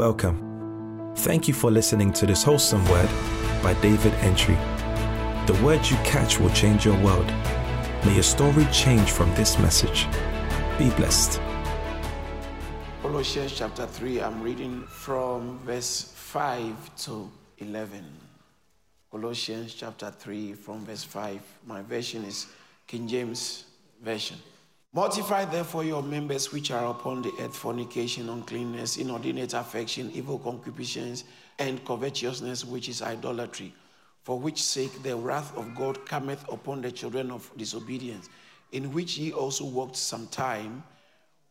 Welcome. Thank you for listening to this wholesome word by David Antwi. The words you catch will change your world. May your story change from this message. Be blessed. Colossians chapter 3, I'm reading from verse 5 to 11. Colossians chapter 3, from verse 5. My version is King James Version. Mortify therefore your members which are upon the earth fornication, uncleanness, inordinate affection, evil concupiscence, and covetousness, which is idolatry, for which sake the wrath of God cometh upon the children of disobedience, in which ye also walked some time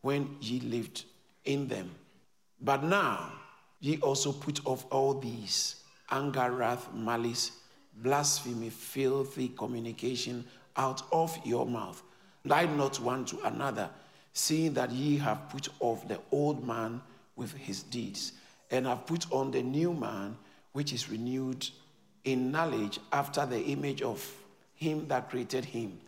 when ye lived in them. But now ye also put off all these anger, wrath, malice, blasphemy, filthy communication out of your mouth Lie not one to another, seeing that ye have put off the old man with his deeds, and have put on the new man, which is renewed in knowledge after the image of him that created him,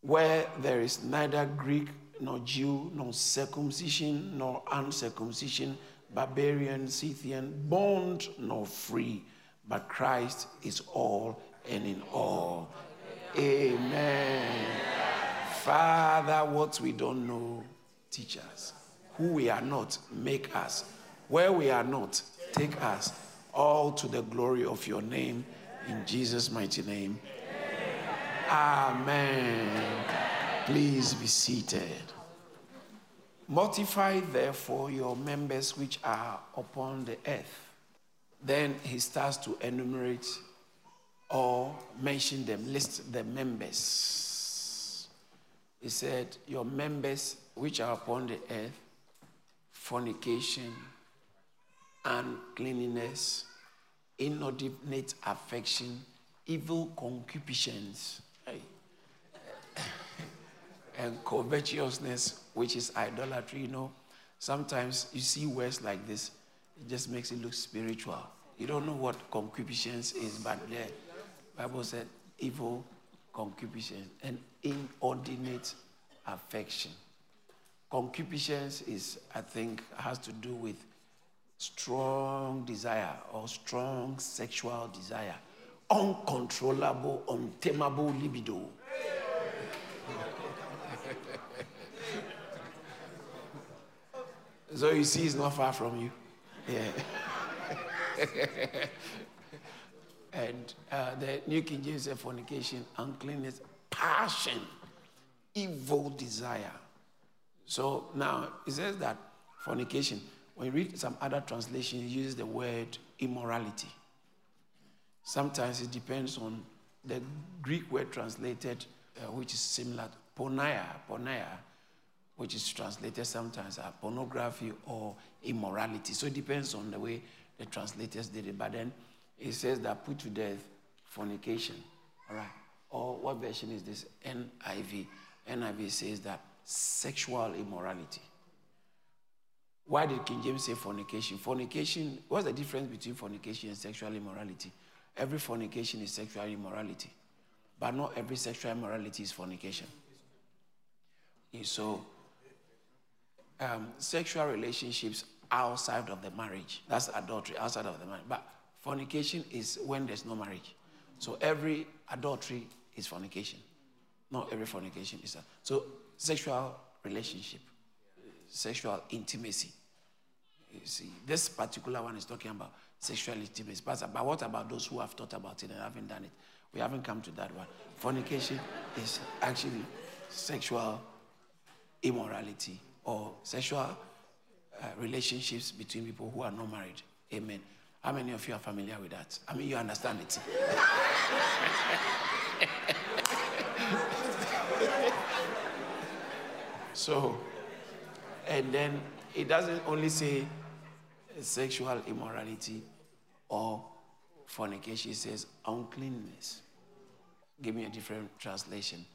where there is neither Greek nor Jew, nor circumcision nor uncircumcision, barbarian, Scythian, bond nor free, but Christ is all and in all. Amen. Father, what we don't know, teach us. Who we are not, make us. Where we are not, take us. All to the glory of your name. In Jesus' mighty name. Amen. Please be seated. Mortify therefore your members which are upon the earth. Then he starts to enumerate or mention them, list the members he said, Your members which are upon the earth, fornication, uncleanness, inordinate affection, evil concupiscence, and covetousness, which is idolatry. You know, sometimes you see words like this, it just makes it look spiritual. You don't know what concupiscence is, but the Bible said evil concupiscence and inordinate affection. Concupiscence is, I think, has to do with strong desire or strong sexual desire, uncontrollable, untamable libido. so you see, it's not far from you. Yeah. and uh, the New King James says fornication, uncleanness, passion, evil desire. So now it says that fornication, when you read some other translations, it uses the word immorality. Sometimes it depends on the Greek word translated, uh, which is similar, porneia, porneia, which is translated sometimes as pornography or immorality. So it depends on the way the translators did it. But then it says that put to death fornication. All right. Or what version is this? NIV. NIV says that sexual immorality. Why did King James say fornication? Fornication, what's the difference between fornication and sexual immorality? Every fornication is sexual immorality, but not every sexual immorality is fornication. So, um, sexual relationships outside of the marriage, that's adultery, outside of the marriage. But Fornication is when there's no marriage. So every adultery is fornication. Not every fornication is that. So sexual relationship, sexual intimacy. You see, this particular one is talking about sexual intimacy. But, but what about those who have thought about it and haven't done it? We haven't come to that one. Fornication is actually sexual immorality or sexual uh, relationships between people who are not married. Amen. How many of you are familiar with that? I mean, you understand it. so, and then it doesn't only say sexual immorality or fornication, it says uncleanness. Give me a different translation.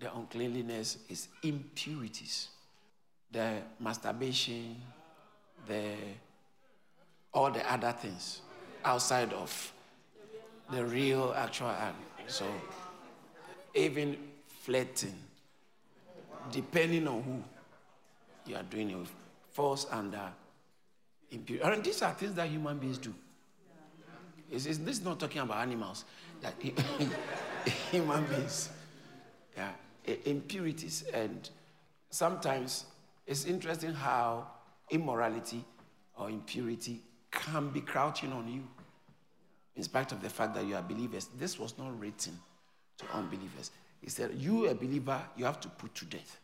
The uncleanliness is impurities. The masturbation, the all the other things outside of the real actual act. So even flirting, depending on who you are doing it with, falls under Impurity. And uh, these are things that human beings do. It's, it's, this is not talking about animals. That human beings. Yeah. Impurities. And sometimes it's interesting how immorality or impurity can be crouching on you in spite of the fact that you are believers. This was not written to unbelievers. He said, You, a believer, you have to put to death.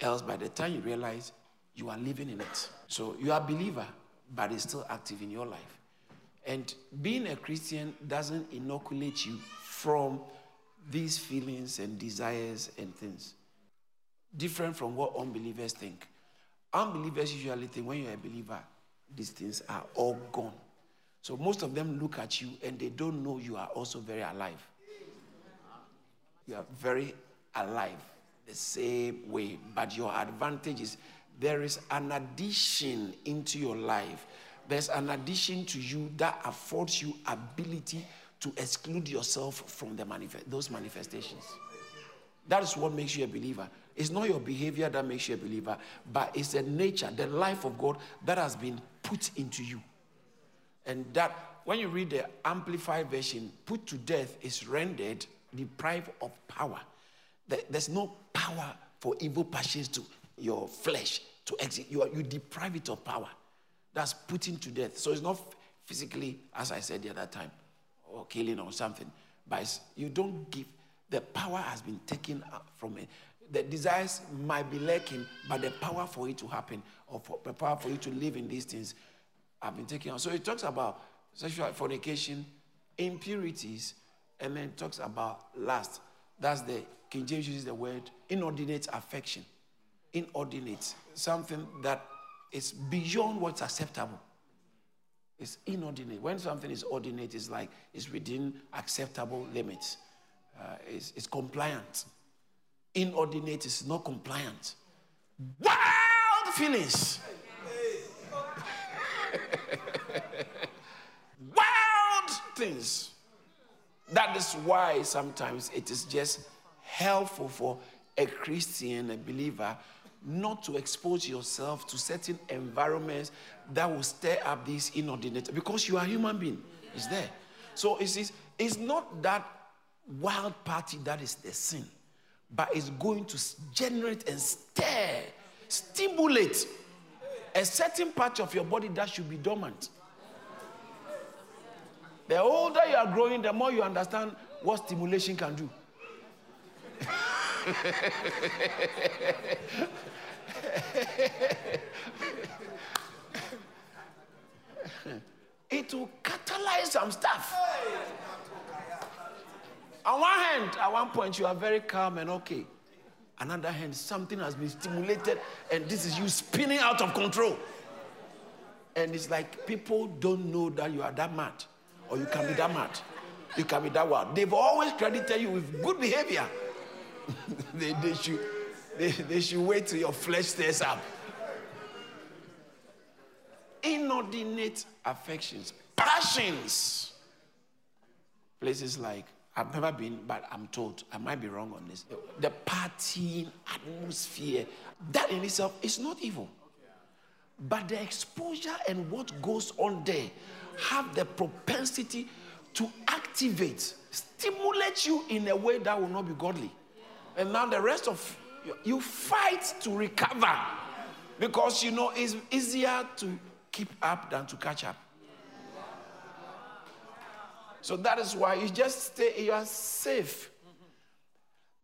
Else, by the time you realize you are living in it. So you are a believer, but it's still active in your life. And being a Christian doesn't inoculate you from these feelings and desires and things. Different from what unbelievers think. Unbelievers usually think when you're a believer, these things are all gone. So most of them look at you and they don't know you are also very alive. You are very alive the same way, but your advantage is there is an addition into your life. There's an addition to you that affords you ability to exclude yourself from the manifest, those manifestations. That is what makes you a believer. It's not your behavior that makes you a believer, but it's the nature, the life of God that has been put into you. And that, when you read the Amplified Version, put to death is rendered deprived of power. There's no power for evil passions to your flesh to exit. You, are, you deprive it of power. That's putting to death. So it's not physically, as I said the other time, or killing or something, but you don't give. The power has been taken from it. The desires might be lacking, but the power for it to happen, or for, the power for you to live in these things, have been taken. out. So it talks about sexual fornication, impurities, and then talks about lust. That's the King James uses the word inordinate affection. Inordinate, something that is beyond what's acceptable. It's inordinate. When something is ordinate, it's like it's within acceptable limits. Uh, it's, it's compliant. Inordinate is not compliant. Wild feelings. Wild things. That is why sometimes it is just helpful for a Christian, a believer, not to expose yourself to certain environments that will stir up this inordinate because you are a human being. It's there. So it's, it's not that wild party that is the sin, but it's going to generate and stir, stimulate a certain part of your body that should be dormant. The older you are growing, the more you understand what stimulation can do. it will catalyze some stuff. On one hand, at one point, you are very calm and okay. On another hand, something has been stimulated, and this is you spinning out of control. And it's like people don't know that you are that mad or you can be that mad. You can be that wild. They've always credited you with good behavior. they, they, should, they, they should wait till your flesh stays up. Inordinate affections, passions. Places like, I've never been, but I'm told, I might be wrong on this. The partying atmosphere, that in itself is not evil. But the exposure and what goes on there have the propensity to activate, stimulate you in a way that will not be godly. And now the rest of you, you fight to recover because you know it's easier to keep up than to catch up. So that is why you just stay, you are safe.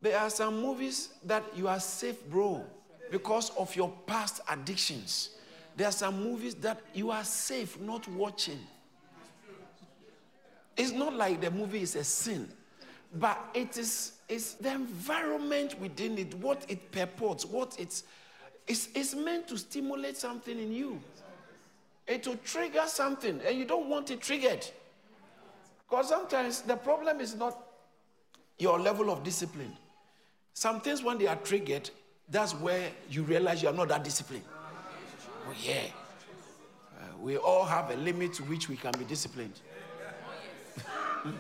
There are some movies that you are safe, bro, because of your past addictions. There are some movies that you are safe not watching. It's not like the movie is a sin, but it is it's the environment within it, what it purports, what it's, it's, it's meant to stimulate something in you. It will trigger something, and you don't want it triggered. Because sometimes the problem is not your level of discipline. Some things, when they are triggered, that's where you realize you are not that disciplined. Oh, yeah. Uh, we all have a limit to which we can be disciplined.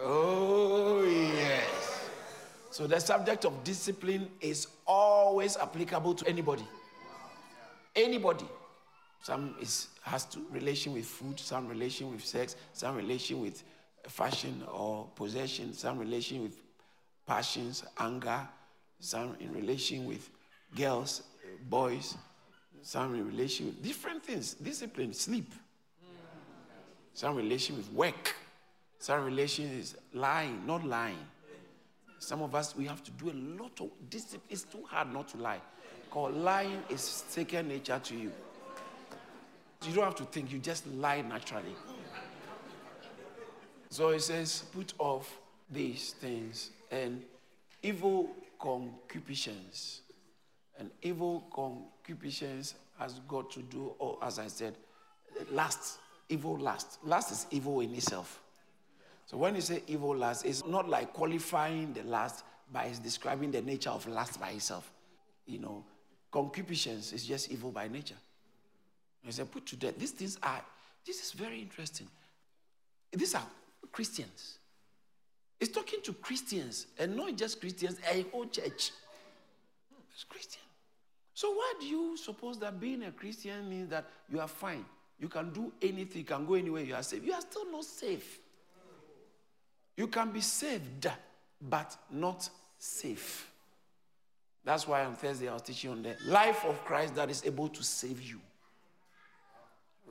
oh, yes. So the subject of discipline is always applicable to anybody. Anybody. Some is, has to relation with food, some relation with sex, some relation with fashion or possession, some relation with passions, anger, some in relation with girls, boys, some in relation with different things, discipline, sleep, some relation with work, some relation is lying, not lying. Some of us, we have to do a lot of discipline. It's too hard not to lie. Because lying is second nature to you. You don't have to think, you just lie naturally. So it says, put off these things and evil concupiscence. And evil concupiscence has got to do, or as I said, lust, evil lust. Lust is evil in itself. So when you say evil lust, it's not like qualifying the lust, but it's describing the nature of lust by itself. You know, concupiscence is just evil by nature. He said, put to death. These things are, this is very interesting. These are Christians. He's talking to Christians, and not just Christians, a whole church. It's Christian. So why do you suppose that being a Christian means that you are fine? You can do anything, you can go anywhere, you are safe. You are still not safe. You can be saved, but not safe. That's why on Thursday I was teaching on the life of Christ that is able to save you.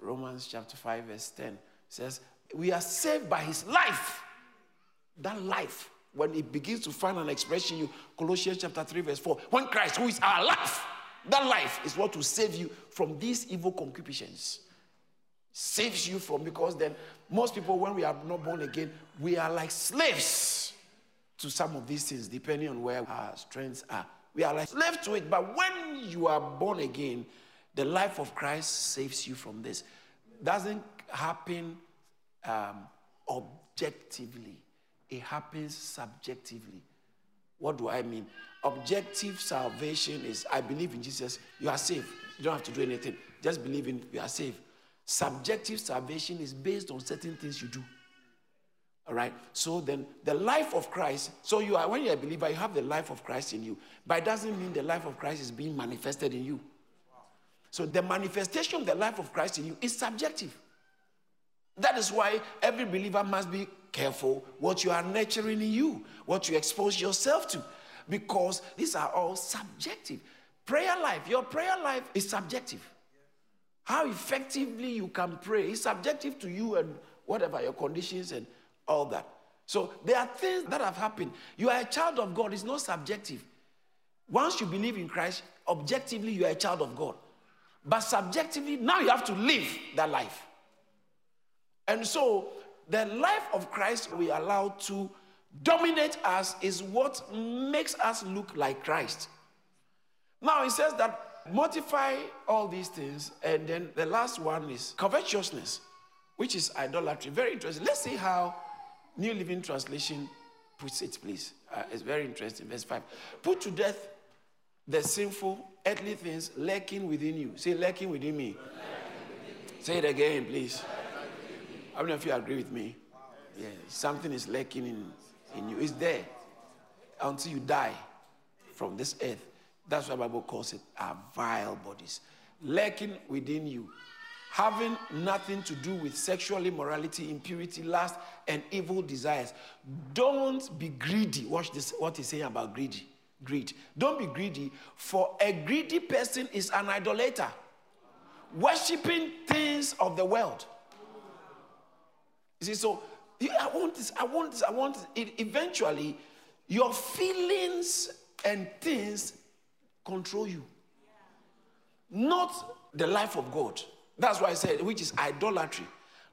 Romans chapter 5, verse 10 says, We are saved by his life. That life, when it begins to find an expression, you Colossians chapter 3, verse 4, when Christ, who is our life, that life is what will save you from these evil concupiscence. Saves you from because then most people, when we are not born again, we are like slaves to some of these things, depending on where our strengths are. We are like slaves to it. But when you are born again, the life of Christ saves you from this. Doesn't happen um, objectively, it happens subjectively. What do I mean? Objective salvation is I believe in Jesus, you are saved. You don't have to do anything. Just believe in you are saved. Subjective salvation is based on certain things you do. All right. So then the life of Christ, so you are when you're a believer, you have the life of Christ in you. But it doesn't mean the life of Christ is being manifested in you. So the manifestation of the life of Christ in you is subjective. That is why every believer must be careful what you are nurturing in you, what you expose yourself to, because these are all subjective. Prayer life, your prayer life is subjective. How effectively you can pray is subjective to you and whatever your conditions and all that. So there are things that have happened. You are a child of God, it's not subjective. Once you believe in Christ, objectively, you are a child of God. But subjectively, now you have to live that life. And so, the life of Christ we allow to dominate us is what makes us look like Christ. Now, he says that mortify all these things, and then the last one is covetousness, which is idolatry. Very interesting. Let's see how New Living Translation puts it, please. Uh, it's very interesting. Verse 5. Put to death the sinful earthly things lurking within you. Say, lurking within me. Say it again, please. How many of you agree with me? Yeah, something is lurking in, in you. It's there until you die from this earth. That's why Bible calls it our vile bodies. Lurking within you, having nothing to do with sexual immorality, impurity, lust, and evil desires. Don't be greedy. Watch this, what he's saying about greedy greed. Don't be greedy, for a greedy person is an idolater, worshipping things of the world. You see, so I want this, I want this, I want this. It, eventually, your feelings and things control you, not the life of God. That's why I said, which is idolatry.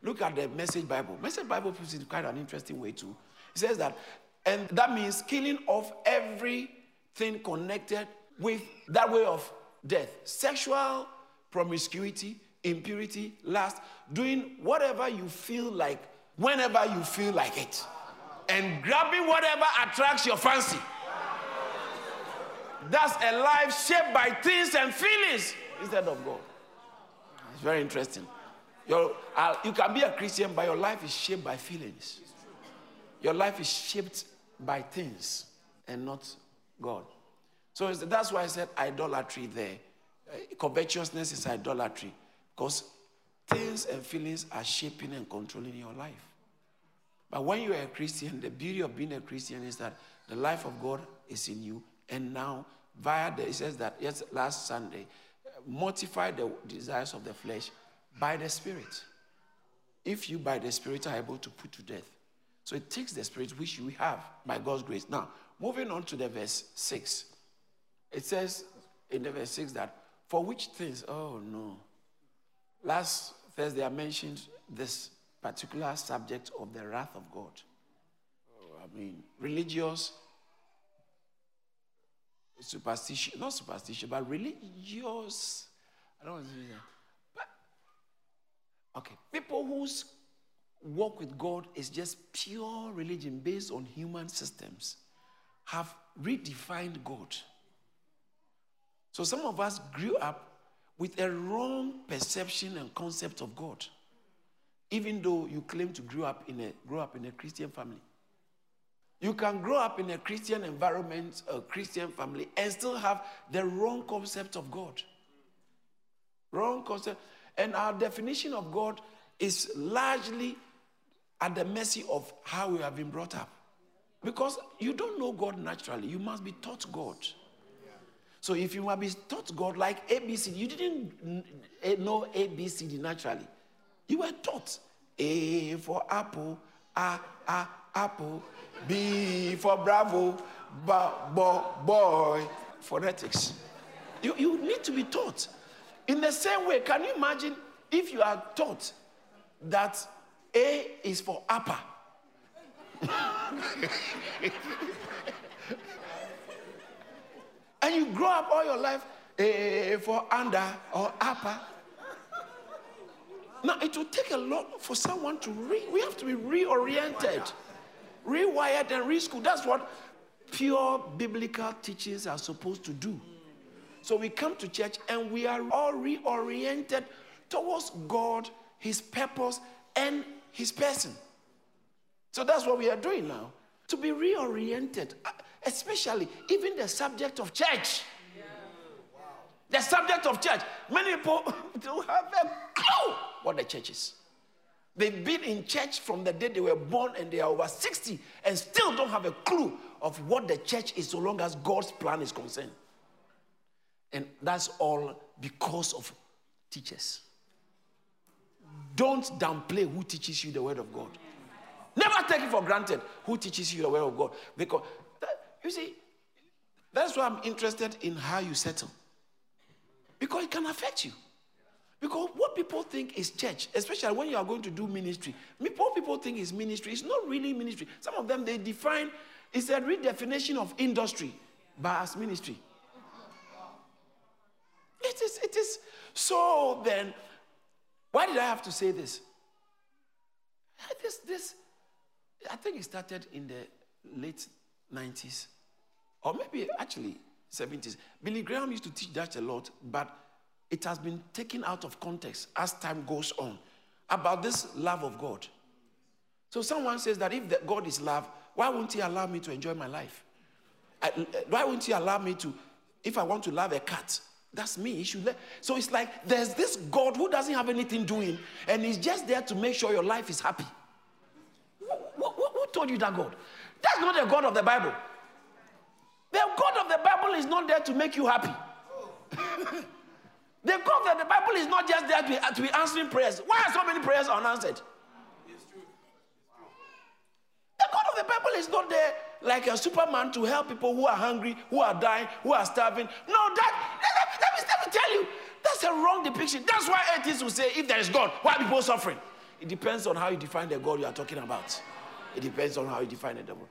Look at the Message Bible. Message Bible puts it quite an interesting way too. It says that, and that means killing off every thing connected with that way of death sexual promiscuity, impurity, lust, doing whatever you feel like whenever you feel like it, and grabbing whatever attracts your fancy. That's a life shaped by things and feelings instead of God. It's very interesting. Uh, you can be a Christian, but your life is shaped by feelings. Your life is shaped by things and not God. So that's why I said idolatry there. Uh, covetousness is idolatry. Because things and feelings are shaping and controlling your life. But when you are a Christian, the beauty of being a Christian is that the life of God is in you. And now, via the, it says that yes, last Sunday, mortify the desires of the flesh by the Spirit. If you by the Spirit are able to put to death. So it takes the Spirit which you have by God's grace. Now, moving on to the verse 6. It says in the verse 6 that for which things, oh no. Last Thursday I mentioned this particular subject of the wrath of God. Oh, I mean, religious superstition, not superstition, but religious. I don't want to say that. But, okay, people whose walk with God is just pure religion based on human systems have redefined God. So some of us grew up with a wrong perception and concept of God, even though you claim to grow up in a grow up in a Christian family. You can grow up in a Christian environment, a Christian family, and still have the wrong concept of God. Wrong concept. And our definition of God is largely at the mercy of how we have been brought up. Because you don't know God naturally, you must be taught God. So if you must be taught God like ABC, you didn't know ABCD naturally. You were taught A for apple, A, A, apple, B for bravo, B, bo, boy, phonetics. You, you need to be taught. In the same way, can you imagine if you are taught that A is for upper? and you grow up all your life A for under or upper. Now, it will take a lot for someone to re, we have to be reoriented rewired and reschooled. That's what pure biblical teachings are supposed to do. So we come to church and we are all reoriented towards God, His purpose, and His person. So that's what we are doing now. To be reoriented, uh, especially even the subject of church. The subject of church. Many people don't have a clue what the church is. They've been in church from the day they were born and they are over 60 and still don't have a clue of what the church is so long as God's plan is concerned. And that's all because of teachers. Don't downplay who teaches you the word of God. Never take it for granted who teaches you the word of God. Because, that, you see, that's why I'm interested in how you settle. Because it can affect you. Because what people think is church, especially when you are going to do ministry, what people think is ministry it's not really ministry. Some of them they define it's a redefinition of industry by as ministry. It is, it is. So then, why did I have to say this? This, this, I think it started in the late 90s, or maybe actually 70s. Billy Graham used to teach that a lot, but it has been taken out of context as time goes on about this love of God. So someone says that if God is love, why won't He allow me to enjoy my life? I, eh, why won't He allow me to, if I want to love a cat, that's me. He should let, so it's like there's this God who doesn't have anything doing, and He's just there to make sure your life is happy. Who, told you that God? That's not the God of the Bible. The God of the Bible is not there to make you happy. The God of the Bible is not just there to be, to be answering prayers. Why are so many prayers unanswered? The God of the Bible is not there like a superman to help people who are hungry, who are dying, who are starving. No, that, let, let, me, let me tell you, that's a wrong depiction. That's why atheists will say, if there is God, why are people suffering? It depends on how you define the God you are talking about. It depends on how you define the devil.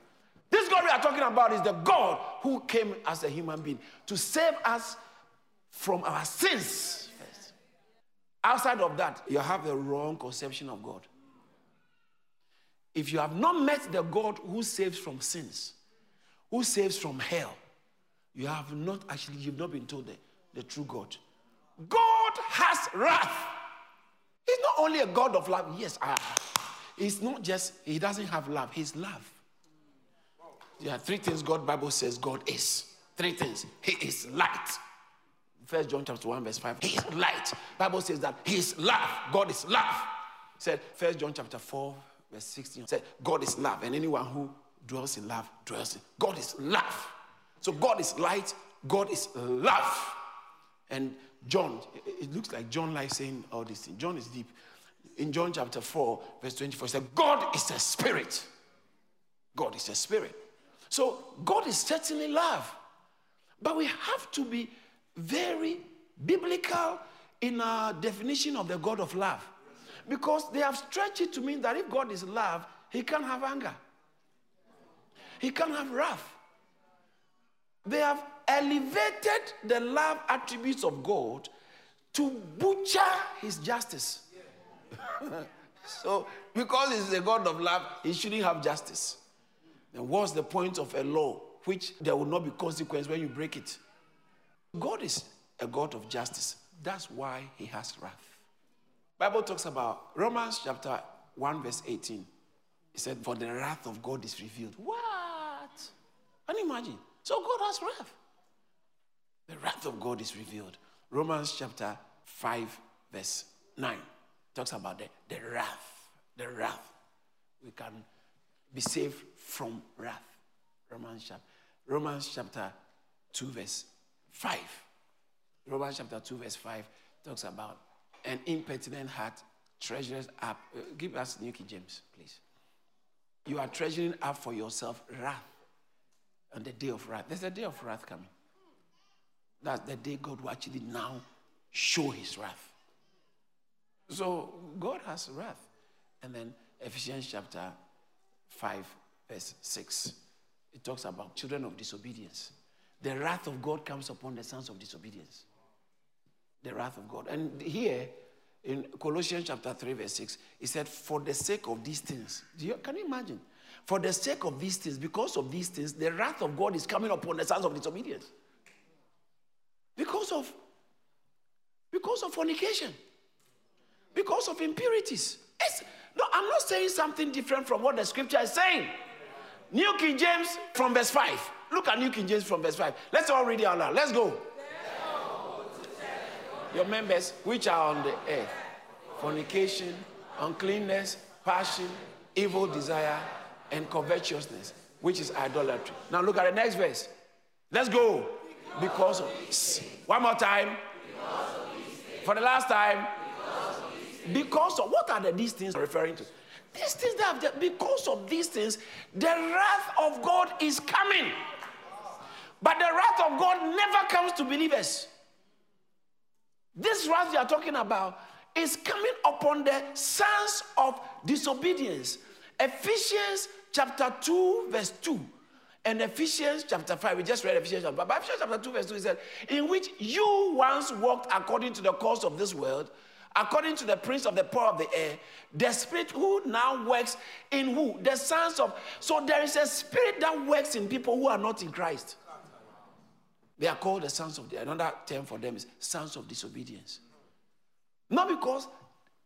This God we are talking about is the God who came as a human being to save us from our sins first. Outside of that, you have the wrong conception of God. If you have not met the God who saves from sins, who saves from hell, you have not actually, you've not been told the, the true God. God has wrath. He's not only a God of love. Yes, ah, he's not just, he doesn't have love, he's love. There are three things God Bible says God is. Three things. He is light First John chapter 1, verse 5. He is light. Bible says that he is love. God is love. Said First John chapter 4, verse 16. Said God is love. And anyone who dwells in love dwells in. God is love. So God is light, God is love. And John, it looks like John likes saying all these things. John is deep. In John chapter 4, verse 24, he said, God is a spirit. God is a spirit. So God is certainly love. But we have to be very biblical in our definition of the God of love. Because they have stretched it to mean that if God is love, he can't have anger. He can't have wrath. They have elevated the love attributes of God to butcher his justice. So, because he's a God of love, he shouldn't have justice. Then what's the point of a law which there will not be consequence when you break it? God is a God of justice. That's why he has wrath. Bible talks about Romans chapter 1 verse 18. He said, For the wrath of God is revealed. What? Can you imagine? So God has wrath. The wrath of God is revealed. Romans chapter 5, verse 9 talks about the, the wrath. The wrath. We can be saved from wrath. Romans chapter, Romans chapter 2, verse 5. Romans chapter 2, verse 5 talks about an impertinent heart treasures up. Uh, give us New King James, please. You are treasuring up for yourself wrath on the day of wrath. There's a day of wrath coming. That's the day God will actually now show his wrath. So God has wrath. And then Ephesians chapter 5, verse 6. It talks about children of disobedience. The wrath of God comes upon the sons of disobedience. The wrath of God. And here in Colossians chapter 3, verse 6, it said, For the sake of these things. You, can you imagine? For the sake of these things, because of these things, the wrath of God is coming upon the sons of disobedience. Because of because of fornication, because of impurities. It's, no, I'm not saying something different from what the scripture is saying. New King James from verse 5. Look at New King James from verse 5. Let's all read it out loud. Let's go. Your members which are on the earth fornication, uncleanness, passion, evil desire, and covetousness, which is idolatry. Now look at the next verse. Let's go. Because of one more time. For the last time. Because of what are the, these things referring to? These things that have, because of these things, the wrath of God is coming. But the wrath of God never comes to believers. This wrath you are talking about is coming upon the sons of disobedience. Ephesians chapter 2, verse 2 and Ephesians chapter 5, we just read Ephesians chapter 5. But Ephesians chapter 2, verse 2, he said, In which you once walked according to the course of this world, according to the prince of the power of the air, the spirit who now works in who? The sons of. So there is a spirit that works in people who are not in Christ. They are called the sons of the. Another term for them is sons of disobedience. Not because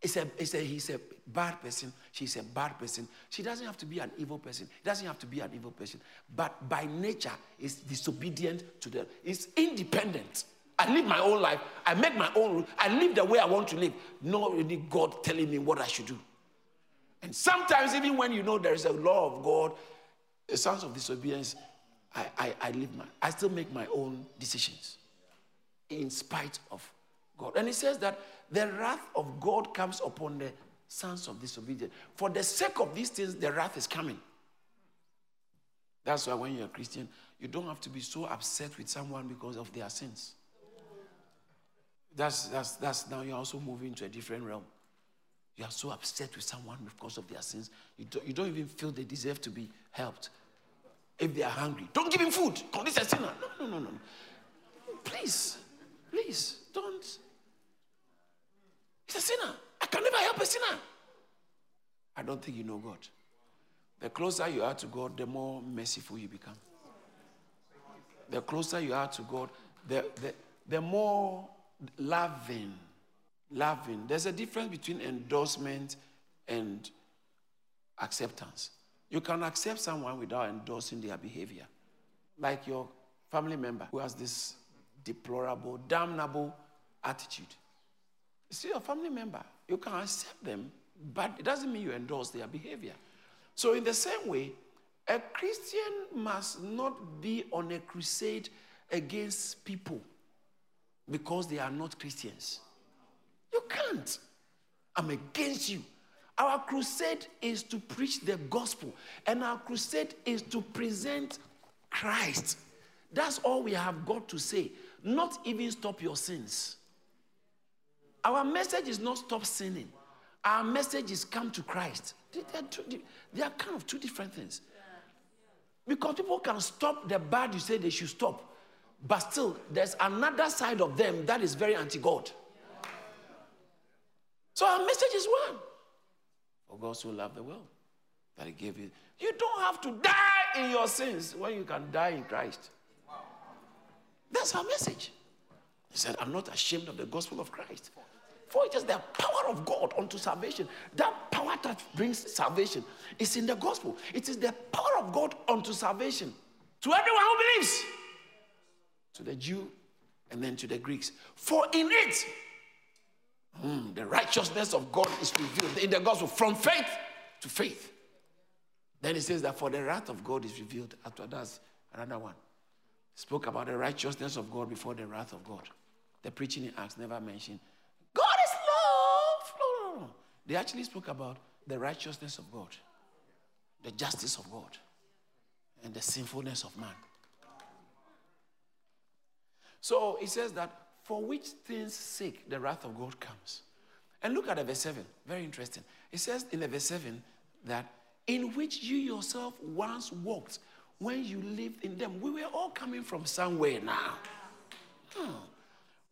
it's a, it's a, he's a bad person, she's a bad person. She doesn't have to be an evil person. He doesn't have to be an evil person. But by nature, is disobedient to them. It's independent. I live my own life. I make my own. I live the way I want to live. Not really God telling me what I should do. And sometimes, even when you know there is a law of God, the sons of disobedience, I, I, I live my, I still make my own decisions in spite of God. And he says that the wrath of God comes upon the sons of disobedience. For the sake of these things, the wrath is coming. That's why when you're a Christian, you don't have to be so upset with someone because of their sins. That's, that's, that's now you're also moving to a different realm. You are so upset with someone because of their sins. You don't, you don't even feel they deserve to be helped. If they are hungry, don't give him food. Call this a sinner. No, no, no, no. Please, please, don't. He's a sinner. I can never help a sinner. I don't think you know God. The closer you are to God, the more merciful you become. The closer you are to God, the, the, the more loving. Loving. There's a difference between endorsement and acceptance. You can accept someone without endorsing their behavior. Like your family member who has this deplorable, damnable attitude. See, your family member, you can accept them, but it doesn't mean you endorse their behavior. So, in the same way, a Christian must not be on a crusade against people because they are not Christians. You can't. I'm against you. Our crusade is to preach the gospel, and our crusade is to present Christ. That's all we have got to say. Not even stop your sins. Our message is not stop sinning. Our message is come to Christ. They are, two, they are kind of two different things. Because people can stop the bad you say they should stop, but still, there's another side of them that is very anti God. So our message is one. For God so loved the world that He gave you. You don't have to die in your sins when you can die in Christ. That's our message. He said, I'm not ashamed of the gospel of Christ. For it is the power of God unto salvation. That power that brings salvation is in the gospel. It is the power of God unto salvation to everyone who believes, to the Jew and then to the Greeks. For in it, mm, the righteousness of God is revealed in the gospel from faith to faith. Then he says that for the wrath of God is revealed. After that's another one. Spoke about the righteousness of God before the wrath of God. The preaching in Acts never mentioned God is love. No, no, no. They actually spoke about the righteousness of God, the justice of God, and the sinfulness of man. So he says that for which things sake the wrath of God comes. And look at the verse 7. Very interesting. It says in the verse 7 that in which you yourself once walked when you lived in them. We were all coming from somewhere now. Hmm.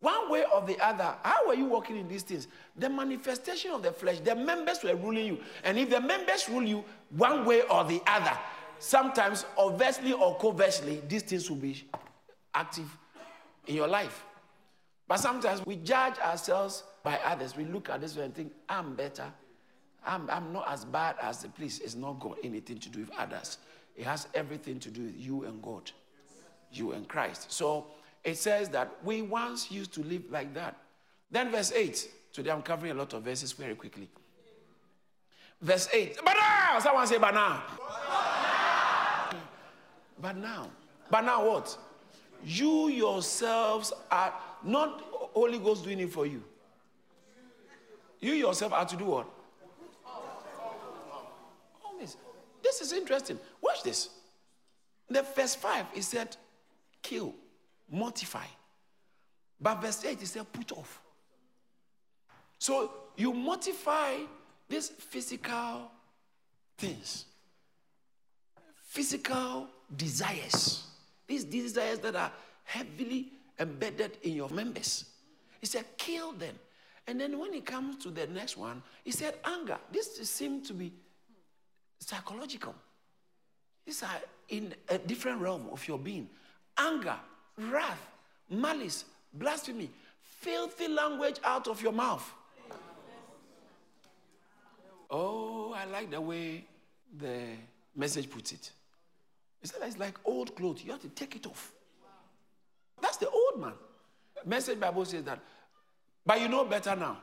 One way or the other, how were you walking in these things? The manifestation of the flesh, the members were ruling you. And if the members rule you one way or the other, sometimes obviously or covertly, these things will be active in your life. But sometimes we judge ourselves by others. We look at this and think, I'm better. I'm, I'm not as bad as the police. It's not got anything to do with others. It has everything to do with you and God, you and Christ. So it says that we once used to live like that. Then verse 8. Today I'm covering a lot of verses very quickly. Verse 8. But now, someone say, but now. But now. But now what? You yourselves are not Holy Ghost doing it for you. You yourself are to do what? Always. This is interesting. Watch this. The verse 5, it said, kill mortify. But verse 8 is said, put off. So you mortify these physical things, physical desires, these desires that are heavily embedded in your members. He said, kill them. And then when it comes to the next one, he said, anger. This seems to be psychological. These are in a different realm of your being. Anger, wrath, malice, blasphemy, filthy language out of your mouth. Oh, I like the way the message puts it. It's like old clothes. You have to take it off. That's the old man. Message Bible says that, but you know better now.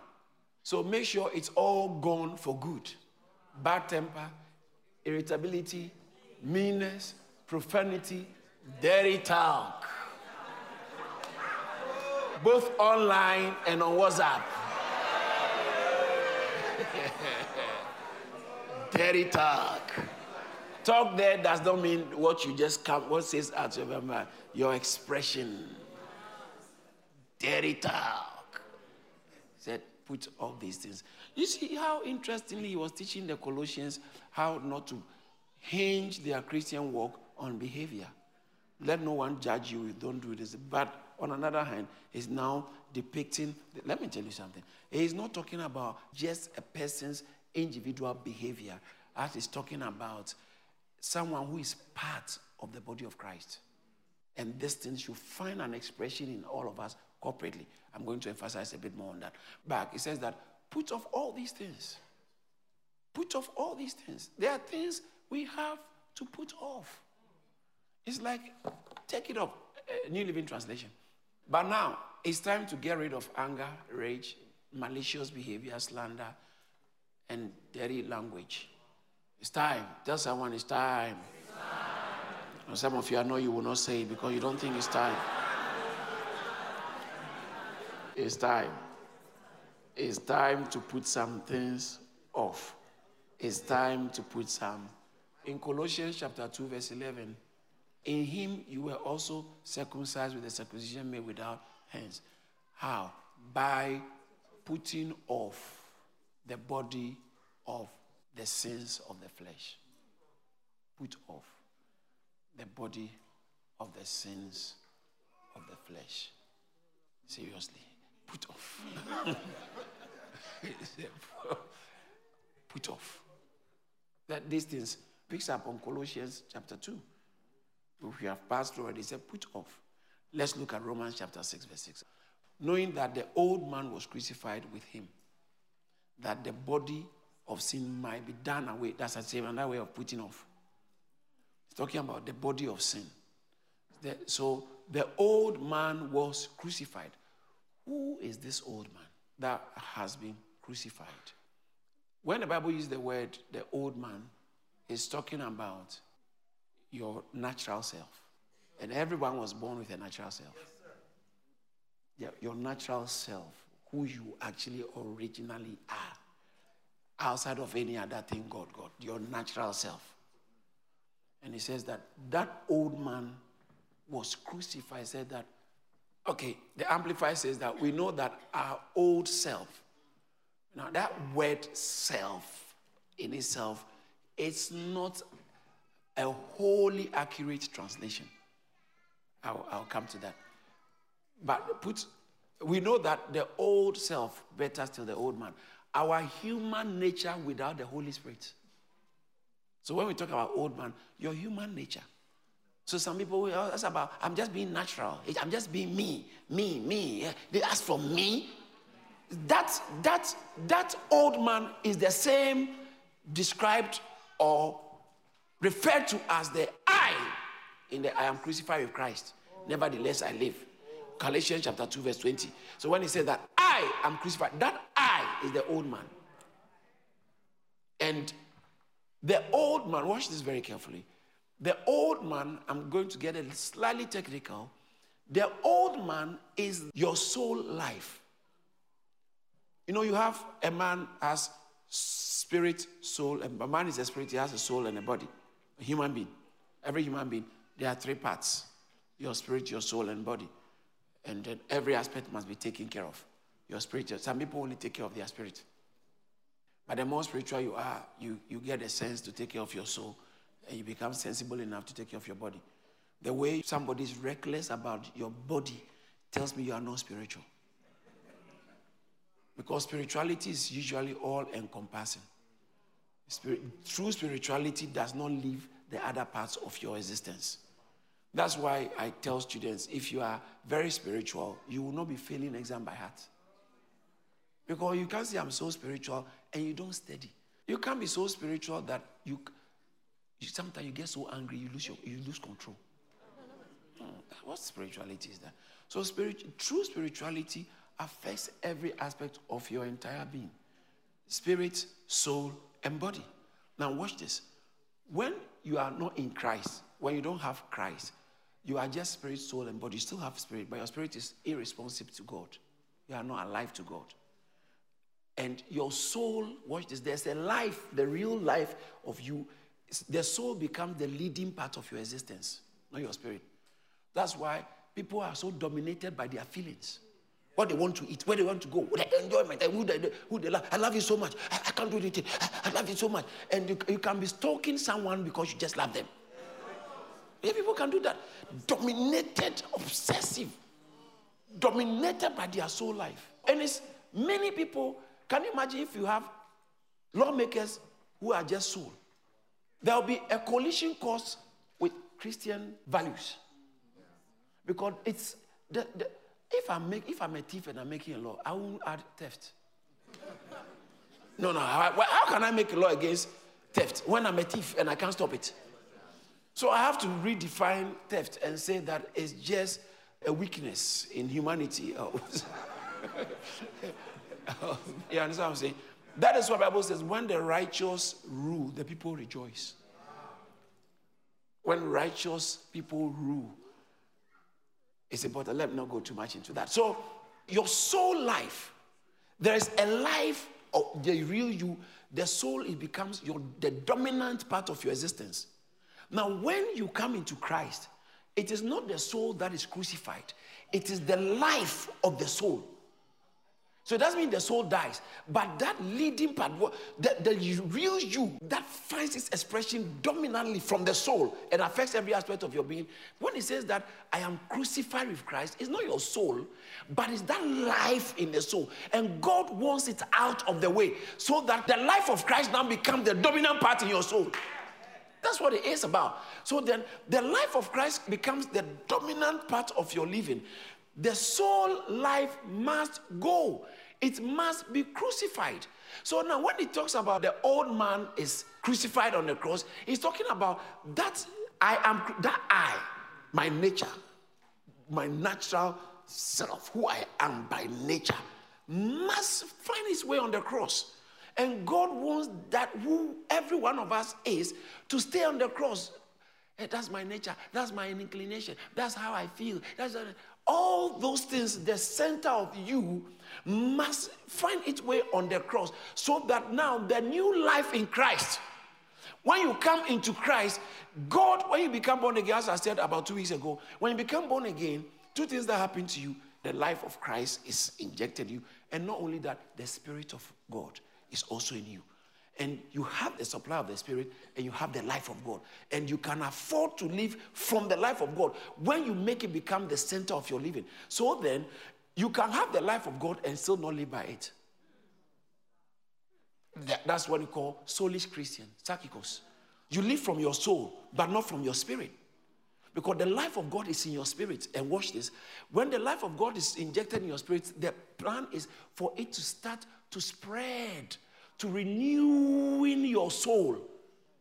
So make sure it's all gone for good. Bad temper, irritability, meanness, profanity, dirty talk both online and on WhatsApp. Dirty talk. Talk there does not mean what you just come, what says out of your mouth, your expression. Dirty talk. He said, put all these things. You see how interestingly he was teaching the Colossians how not to hinge their Christian walk on behavior. Let no one judge you, don't do this. But on another hand, he's now depicting, let me tell you something. He's not talking about just a person's individual behavior, as he's talking about someone who is part of the body of Christ. And these things should find an expression in all of us corporately. I'm going to emphasize a bit more on that. Back, it says that put off all these things. Put off all these things. There are things we have to put off. It's like, take it off. New Living Translation. But now, it's time to get rid of anger, rage, malicious behavior, slander, and dirty language. It's time. Tell someone it's time. It's time. some of you, I know you will not say it because you don't think it's time. it's time. It's time to put some things off. It's time to put some. In Colossians chapter 2, verse 11, in him you were also circumcised with a circumcision made without hands. How? By putting off the body of the sins of the flesh. Put off the body of the sins of the flesh. Seriously, put off. put off. That these things picks up on Colossians chapter 2. If We have passed it. Said, put off. Let's look at Romans chapter 6, verse 6. Knowing that the old man was crucified with him, that the body of sin might be done away. That's another way of putting off. He's talking about the body of sin. The, so the old man was crucified. Who is this old man that has been crucified? When the Bible uses the word the old man, it's talking about your natural self. And everyone was born with a natural self. Yes, your natural self, who you actually originally are outside of any other thing God got, your natural self. And he says that that old man was crucified. Said that, okay, the Amplified says that we know that our old self, now that word self in itself, it's not a wholly accurate translation. I'll, I'll come to that. But put, we know that the old self, better still the old man, our human nature without the Holy Spirit. So when we talk about old man, your human nature. So some people ask about, I'm just being natural. I'm just being me, me, me. They ask for me. That, that, that old man is the same described or referred to as the I in the I am crucified with Christ. Nevertheless, I live. Galatians chapter 2, verse 20. So when he says that I am crucified, that I is the old man. And the old man, watch this very carefully. The old man, I'm going to get a slightly technical. The old man is your soul life. You know, you have a man has spirit, soul, and a man is a spirit, he has a soul and a body. A human being. Every human being, there are three parts your spirit, your soul, and body. And then every aspect must be taken care of. Your spirit, some people only take care of their spirit. But the more spiritual you are, you, you get a sense to take care of your soul, and you become sensible enough to take care of your body. The way somebody is reckless about your body tells me you are not spiritual. Because spirituality is usually all encompassing. Spirit, true spirituality does not leave the other parts of your existence. That's why I tell students if you are very spiritual, you will not be failing exam by heart. Because you can't say I'm so spiritual and you don't study. You can't be so spiritual that you, you sometimes you get so angry you lose your, you lose control. Hmm, what spirituality is that? So spirit, true spirituality affects every aspect of your entire being. Spirit, soul, and body. Now watch this. When you are not in Christ, when you don't have Christ, you are just spirit, soul, and body. You still have spirit, but your spirit is irresponsive to God. You are not alive to God. And your soul, watch this, there's a life, the real life of you. The soul becomes the leading part of your existence, not your spirit. That's why people are so dominated by their feelings. What they want to eat, where they want to go, what they enjoy, who they, who they love. I love you so much. I, I can't do anything. I, I, love you so much. And you, you can be stalking someone because you just love them. Yeah, people can do that. Dominated, obsessive, dominated by their soul life. And it's many people. Can you imagine if you have lawmakers who are just soul? There will be a collision course with Christian values. Because it's the, the, if I make if I'm a thief and I'm making a law, I won't add theft. No, no. How, how can I make a law against theft when I'm a thief and I can't stop it? So I have to redefine theft and say that it's just a weakness in humanity. Oh. you understand what I'm saying? That is what the Bible says. When the righteous rule, the people rejoice. When righteous people rule, it's important. Let me not go too much into that. So, your soul life, there is a life of the real you. The soul it becomes your the dominant part of your existence. Now, when you come into Christ, it is not the soul that is crucified, it is the life of the soul. So it doesn't mean the soul dies, but that leading part, the, the real you that finds its expression dominantly from the soul and affects every aspect of your being. When it says that I am crucified with Christ, it's not your soul, but it's that life in the soul. And God wants it out of the way so that the life of Christ now becomes the dominant part in your soul. That's what it is about. So then the life of Christ becomes the dominant part of your living. The soul life must go. It must be crucified. So now, when he talks about the old man is crucified on the cross, he's talking about that I am that I, my nature, my natural self, who I am by nature, must find its way on the cross. And God wants that who every one of us is to stay on the cross. Hey, that's my nature. That's my inclination. That's how I feel. That's all those things, the center of you must find its way on the cross so that now the new life in Christ, when you come into Christ, God, when you become born again, as I said about two weeks ago, when you become born again, two things that happen to you the life of Christ is injected in you, and not only that, the Spirit of God is also in you and you have the supply of the Spirit and you have the life of God. And you can afford to live from the life of God when you make it become the center of your living. So then, you can have the life of God and still not live by it. That's what we call soulish Christian, psychikos. You live from your soul, but not from your spirit. Because the life of God is in your spirit. And watch this. When the life of God is injected in your spirit, the plan is for it to start to spread to renewing your soul.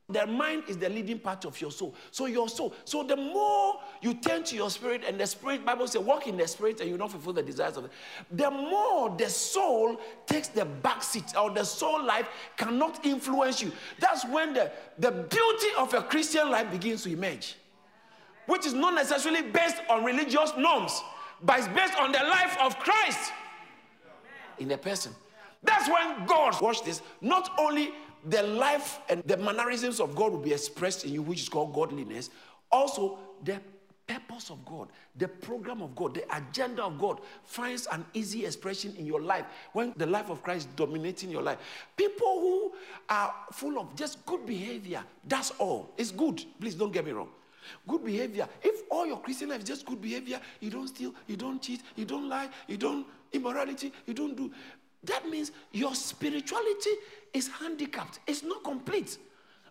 The mind is the leading part of your soul. So your soul. So the more you turn to your spirit, and the spirit, Bible says, walk in the spirit, and you don't fulfill the desires of it. The more the soul takes the back seat, or the soul life cannot influence you. That's when the, the beauty of a Christian life begins to emerge. Which is not necessarily based on religious norms, but it's based on the life of Christ in the person. That's when God, watch this, not only the life and the mannerisms of God will be expressed in you, which is called godliness, also the purpose of God, the program of God, the agenda of God finds an easy expression in your life when the life of Christ dominating your life. People who are full of just good behavior, that's all. It's good. Please don't get me wrong. Good behavior. If all your Christian life is just good behavior, you don't steal, you don't cheat, you don't lie, you don't immorality, you don't do. That means your spirituality is handicapped, it's not complete.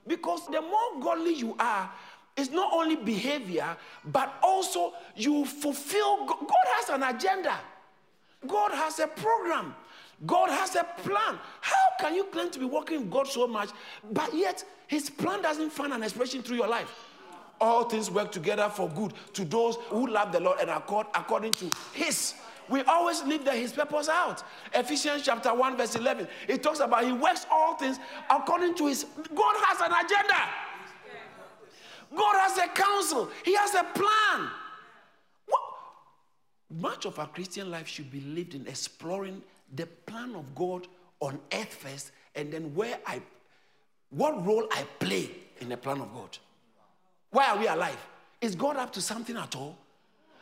Because the more godly you are, it's not only behavior, but also you fulfill. God has an agenda, God has a program, God has a plan. How can you claim to be working with God so much, but yet His plan doesn't find an expression through your life? All things work together for good to those who love the Lord and accord according to His we always leave the, his purpose out. Ephesians chapter 1, verse 11. It talks about he works all things according to his. God has an agenda. God has a counsel. He has a plan. What? Much of our Christian life should be lived in exploring the plan of God on earth first, and then where I, what role I play in the plan of God. Why are we alive? Is God up to something at all?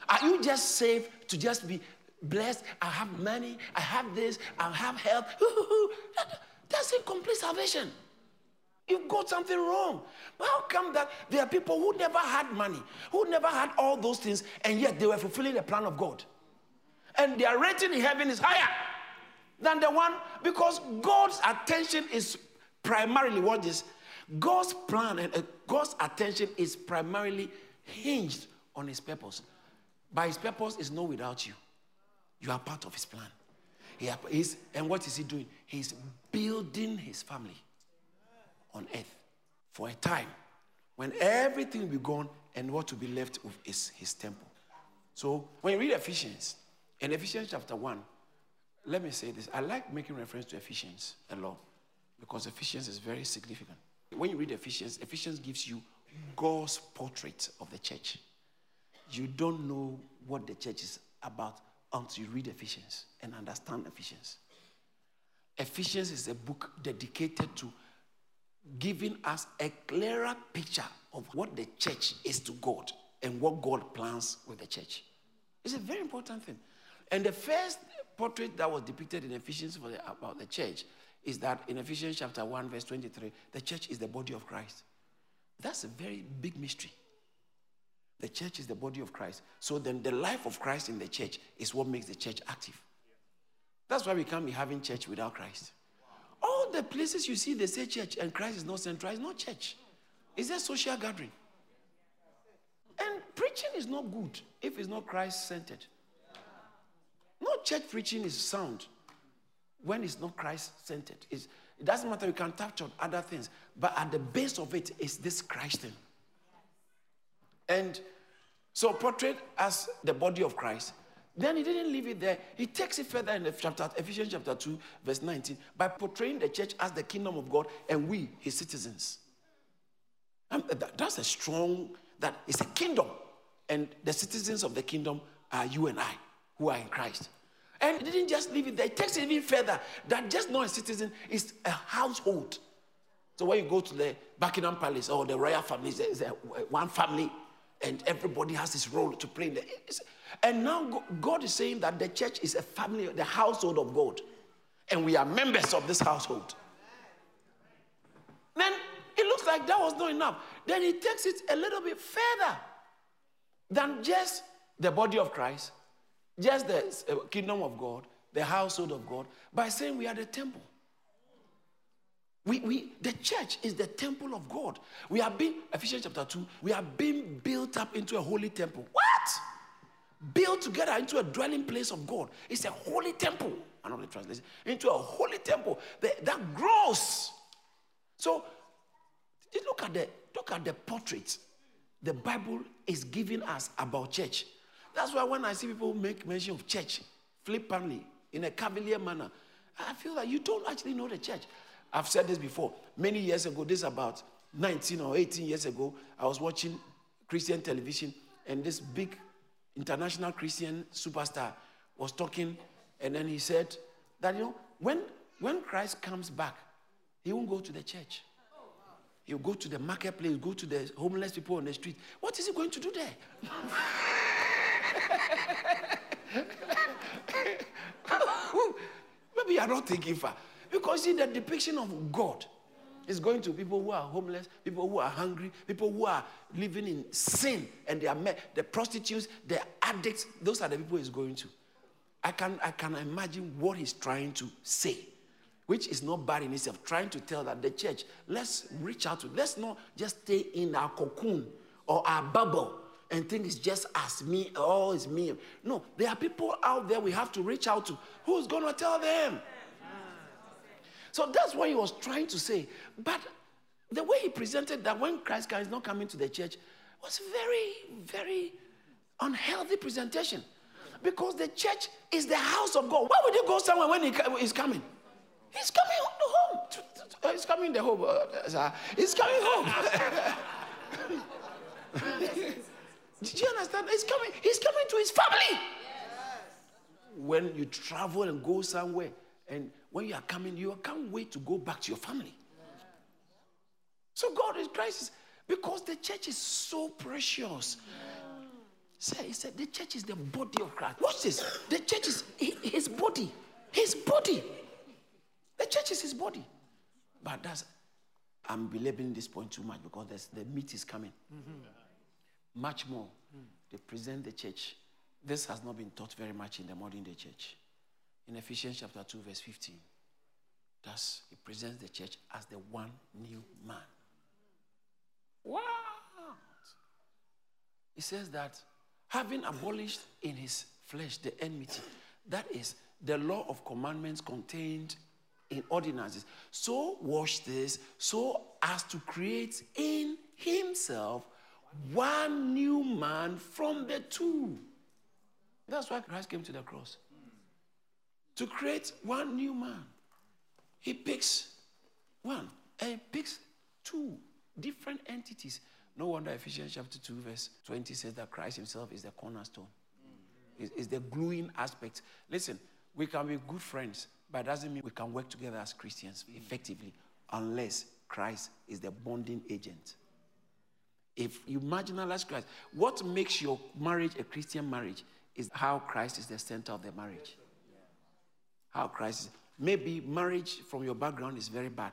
Are you just saved to just be blessed, I have money, I have this, I have health. That's incomplete salvation. You've got something wrong. How come that there are people who never had money, who never had all those things, and yet they were fulfilling the plan of God? And their rating in heaven is higher than the one because God's attention is primarily what is God's plan and uh, God's attention is primarily hinged on His purpose. By His purpose is no without you. You are part of his plan. He is, and what is he doing? He's building his family on earth for a time when everything will be gone and what will be left is his temple. So when you read Ephesians, in Ephesians chapter 1, let me say this. I like making reference to Ephesians a lot because Ephesians is very significant. When you read Ephesians, Ephesians gives you God's portrait of the church. You don't know what the church is about until you read Ephesians and understand Ephesians. Ephesians is a book dedicated to giving us a clearer picture of what the church is to God and what God plans with the church. It's a very important thing. And the first portrait that was depicted in Ephesians the, about the church is that in Ephesians chapter 1, verse 23, the church is the body of Christ. That's a very big mystery. The church is the body of Christ. So then the life of Christ in the church is what makes the church active. That's why we can't be having church without Christ. All the places you see they say church and Christ is not central, it's not church. It's a social gathering. And preaching is not good if it's not Christ centered. No church preaching is sound when it's not Christ centered. It doesn't matter, you can touch on other things, but at the base of it is this Christ thing. And so, portrayed as the body of Christ. Then he didn't leave it there. He takes it further in the chapter, Ephesians chapter 2, verse 19, by portraying the church as the kingdom of God and we, his citizens. And that's a strong, that is a kingdom. And the citizens of the kingdom are you and I, who are in Christ. And he didn't just leave it there. It takes it even further. That just not a citizen is a household. So when you go to the Buckingham Palace or the royal family, it's one family, and everybody has his role to play. And now God is saying that the church is a family, the household of God, and we are members of this household. Then it looks like that was not enough. Then he takes it a little bit further than just the body of Christ, just the uh, kingdom of God, the household of God, by saying we are the temple. We, we, the church is the temple of God. We are being, Ephesians chapter 2, we are being built up into a holy temple. What? Built together into a dwelling place of God. It's a holy temple. Another translation. Into a holy temple that, that grows. So look at the look at the portrait the Bible is giving us about church. That's why when I see people make mention of church flippantly in a cavalier manner, I feel like you don't actually know the church. I've said this before. Many years ago, this about 19 or 18 years ago, I was watching Christian television, and this big international Christian superstar was talking, and then he said that, you know, when, when Christ comes back, he won't go to the church. He'll go to the marketplace, go to the homeless people on the street. What is he going to do there? Maybe you're not thinking far. Because see, the depiction of God is going to people who are homeless, people who are hungry, people who are living in sin, and they are met, the prostitutes, the addicts. Those are the people he's going to. I can, I can imagine what he's trying to say, which is not bad in itself. Trying to tell that the church, let's reach out to, let's not just stay in our cocoon or our bubble and think it's just us, me, oh, it's me. No, there are people out there we have to reach out to. Who's going to tell them? So that's what he was trying to say. But the way he presented that when Christ is not coming to the church was very, very unhealthy presentation. Because the church is the house of God. Why would you go somewhere when he is coming? He's coming home. He's coming the home. Uh, he's coming home. Did you understand? He's coming. He's coming to his family. When you travel and go somewhere, and when you are coming, you can't wait to go back to your family. So God is Christ because the church is so precious. Say, he said the church is the body of Christ. Watch this. The church is his body. His body. The church is his body. But that's I'm belaboring this point too much because the meat is coming. Mm-hmm. Much more. Mm. They present the church. This has not been taught very much in the modern day church in Ephesians chapter 2, verse 15. Thus, he presents the church as the one new man. What? He says that having abolished in his flesh the enmity, that is the law of commandments contained in ordinances, so wash this, so as to create in himself one new man from the two That's why Christ came to the cross. To create one new man. He picks one and he picks two different entities. No wonder Ephesians chapter 2, verse 20 says that Christ himself is the cornerstone. Is, is the gluing aspect. Listen, we can be good friends, but doesn't mean we can work together as Christians effectively unless Christ is the bonding agent. If you marginalize Christ, what makes your marriage a Christian marriage is how Christ is the center of the marriage. How Christ is. Maybe marriage from your background is very bad.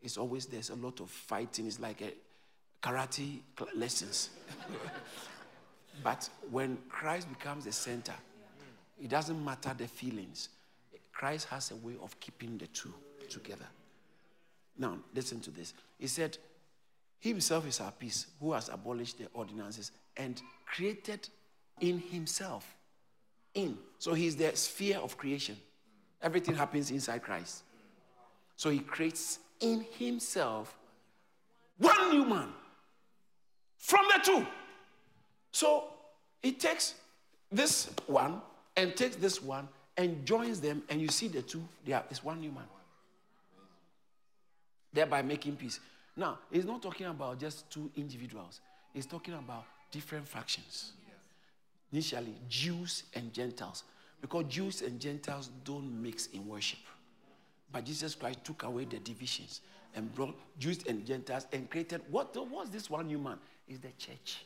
It's always there's a lot of fighting. It's like a karate lessons. but when Christ becomes the center, it doesn't matter the feelings. Christ has a way of keeping the two together. Now, listen to this. He said, himself is our peace, who has abolished the ordinances and created in himself. In. So he's the sphere of creation. Everything happens inside Christ. So he creates in himself one new man from the two. So he takes this one and takes this one and joins them, and you see the two, they are, it's one new man. Thereby making peace. Now, he's not talking about just two individuals, he's talking about different factions. Initially, Jews and Gentiles, because Jews and Gentiles don't mix in worship. But Jesus Christ took away the divisions and brought Jews and Gentiles and created what was this one new man? Is the church.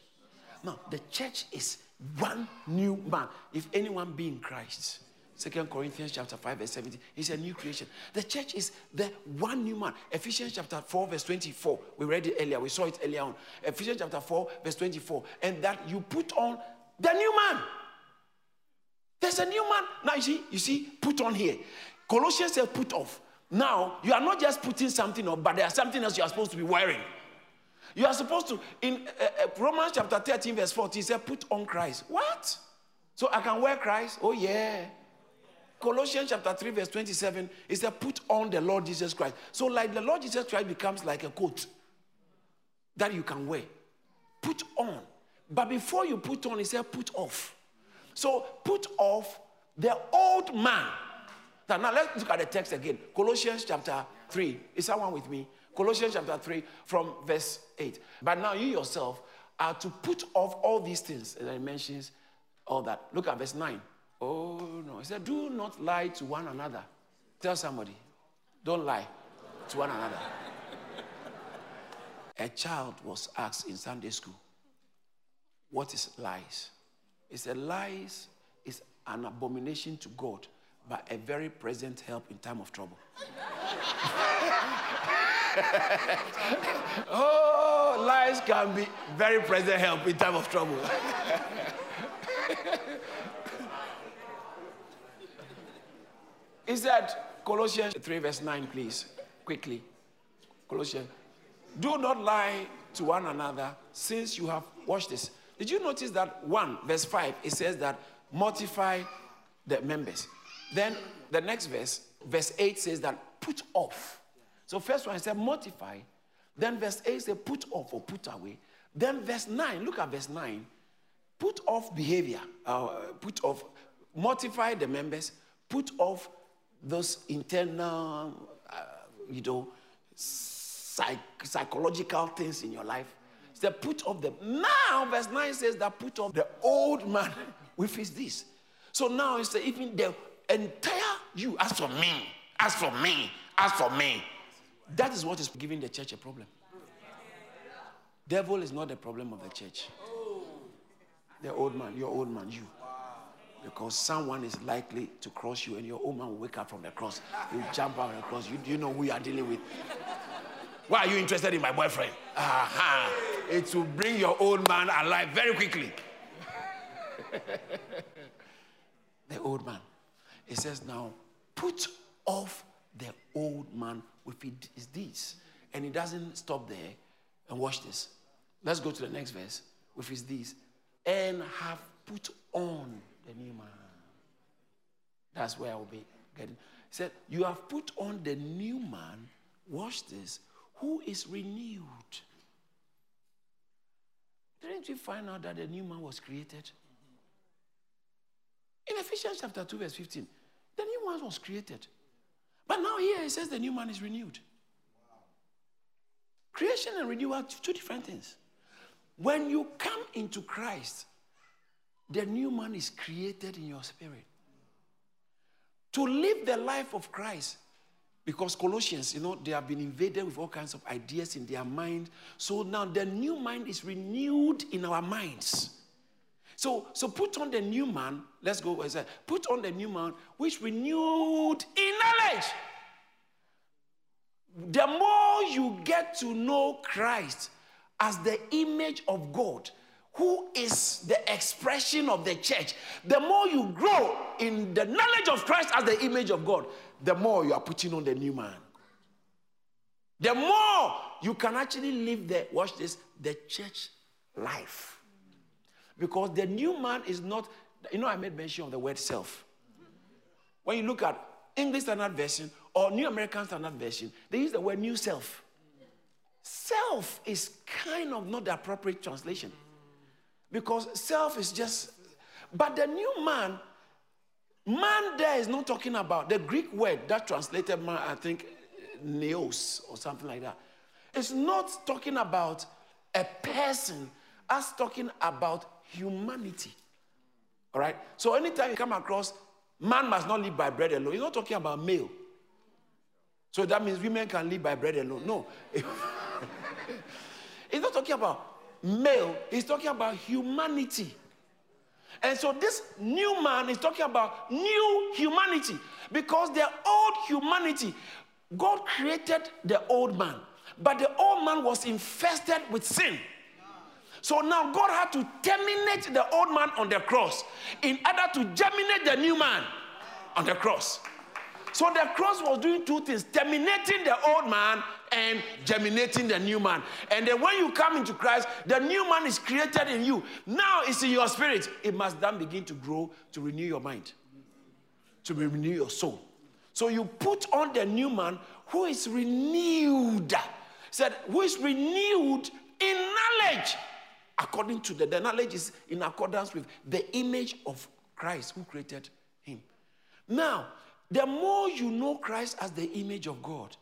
Now, the church is one new man. If anyone be in Christ, Second Corinthians chapter 5, verse 17, is a new creation. The church is the one new man. Ephesians chapter 4, verse 24. We read it earlier. We saw it earlier on. Ephesians chapter 4, verse 24. And that you put on the new man. There's a new man. Now you see, you see, put on here. Colossians says put off. Now, you are not just putting something on, but there's something else you are supposed to be wearing. You are supposed to, in uh, uh, Romans chapter 13, verse 14, he said, put on Christ. What? So I can wear Christ? Oh, yeah. Colossians chapter 3, verse 27, he said, put on the Lord Jesus Christ. So, like the Lord Jesus Christ becomes like a coat that you can wear. Put on. But before you put on, he said, put off. So, put off the old man. Now, now let's look at the text again. Colossians chapter 3. Is someone with me? Colossians chapter 3 from verse 8. But now you yourself are to put off all these things. And he mentions all that. Look at verse 9. Oh, no. He said, Do not lie to one another. Tell somebody, don't lie to one another. A child was asked in Sunday school, What is lies? He a Lies it's an abomination to God, but a very present help in time of trouble. oh, lies can be very present help in time of trouble. Is that Colossians 3, verse 9, please? Quickly. Colossians. Do not lie to one another since you have watched this. Did you notice that 1, verse 5, it says that mortify the members. Then the next verse, verse 8 says that put off. So first one said mortify. Then verse 8 says put off or put away. Then verse 9, look at verse 9. Put off behavior. Uh, put off, mortify the members. Put off those internal, uh, you know, psych- psychological things in your life. The put off the. Now, verse 9 says that put off the old man with his this. So now it's even the entire you, as for me, as for me, as for me. That is what is giving the church a problem. Devil is not the problem of the church. The old man, your old man, you. Because someone is likely to cross you and your old man will wake up from the cross. You jump out of the cross. You, you know who you are dealing with. Why are you interested in my boyfriend? Aha. It will bring your old man alive very quickly. the old man. He says now, put off the old man with his deeds. And he doesn't stop there. And watch this. Let's go to the next verse with his deeds. And have put on the new man. That's where I will be getting. He said, You have put on the new man, watch this, who is renewed. Didn't you find out that the new man was created? In Ephesians chapter 2, verse 15, the new man was created. But now here it says the new man is renewed. Creation and renewal are two different things. When you come into Christ, the new man is created in your spirit. To live the life of Christ, because Colossians, you know, they have been invaded with all kinds of ideas in their mind. So now the new mind is renewed in our minds. So, so put on the new man. Let's go. I said, put on the new man, which renewed in knowledge. The more you get to know Christ as the image of God, who is the expression of the church, the more you grow in the knowledge of Christ as the image of God, the more you are putting on the new man. The more you can actually live the, watch this, the church life. Because the new man is not, you know, I made mention of the word self. When you look at English Standard Version or New American Standard Version, they use the word new self. Self is kind of not the appropriate translation. Because self is just, but the new man, man there is not talking about the Greek word that translated man, I think, neos or something like that. It's not talking about a person, as talking about humanity. All right? So anytime you come across man must not live by bread alone, he's not talking about male. So that means women can live by bread alone. No. he's not talking about male, he's talking about humanity. And so this new man is talking about new humanity because the old humanity, God created the old man, but the old man was infested with sin. So now God had to terminate the old man on the cross in order to germinate the new man on the cross. So the cross was doing two things terminating the old man and germinating the new man. And then when you come into Christ, the new man is created in you. Now it's in your spirit. It must then begin to grow to renew your mind, to renew your soul. So you put on the new man who is renewed. Said, who is renewed in knowledge. According to the, the knowledge is in accordance with the image of Christ who created him. Now, the more you know Christ as the image of God,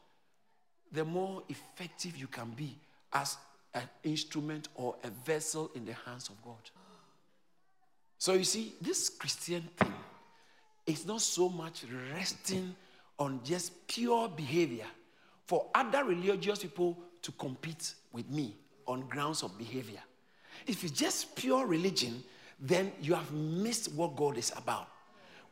the more effective you can be as an instrument or a vessel in the hands of God. So you see, this Christian thing is not so much resting on just pure behavior for other religious people to compete with me on grounds of behavior. If it's just pure religion, then you have missed what God is about,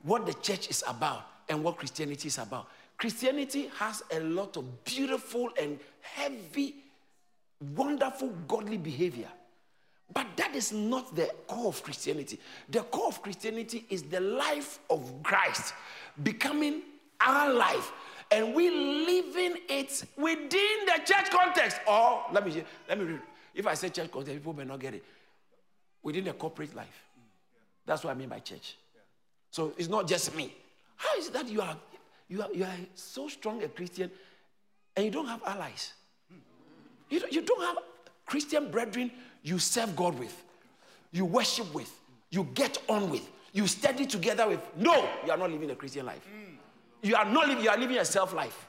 what the church is about and what Christianity is about. Christianity has a lot of beautiful and heavy, wonderful, godly behavior. But that is not the core of Christianity. The core of Christianity is the life of Christ becoming our life. And we living it within the church context. Or let me let me read. If I say church context, people may not get it. Within the corporate life. That's what I mean by church. So it's not just me. How is it that you are, you are, you are so strong a Christian and you don't have allies? You don't, you don't have Christian brethren you serve God with, you worship with, you get on with, you study together with. No, you are not living a Christian life. You are not living, you are living a self life.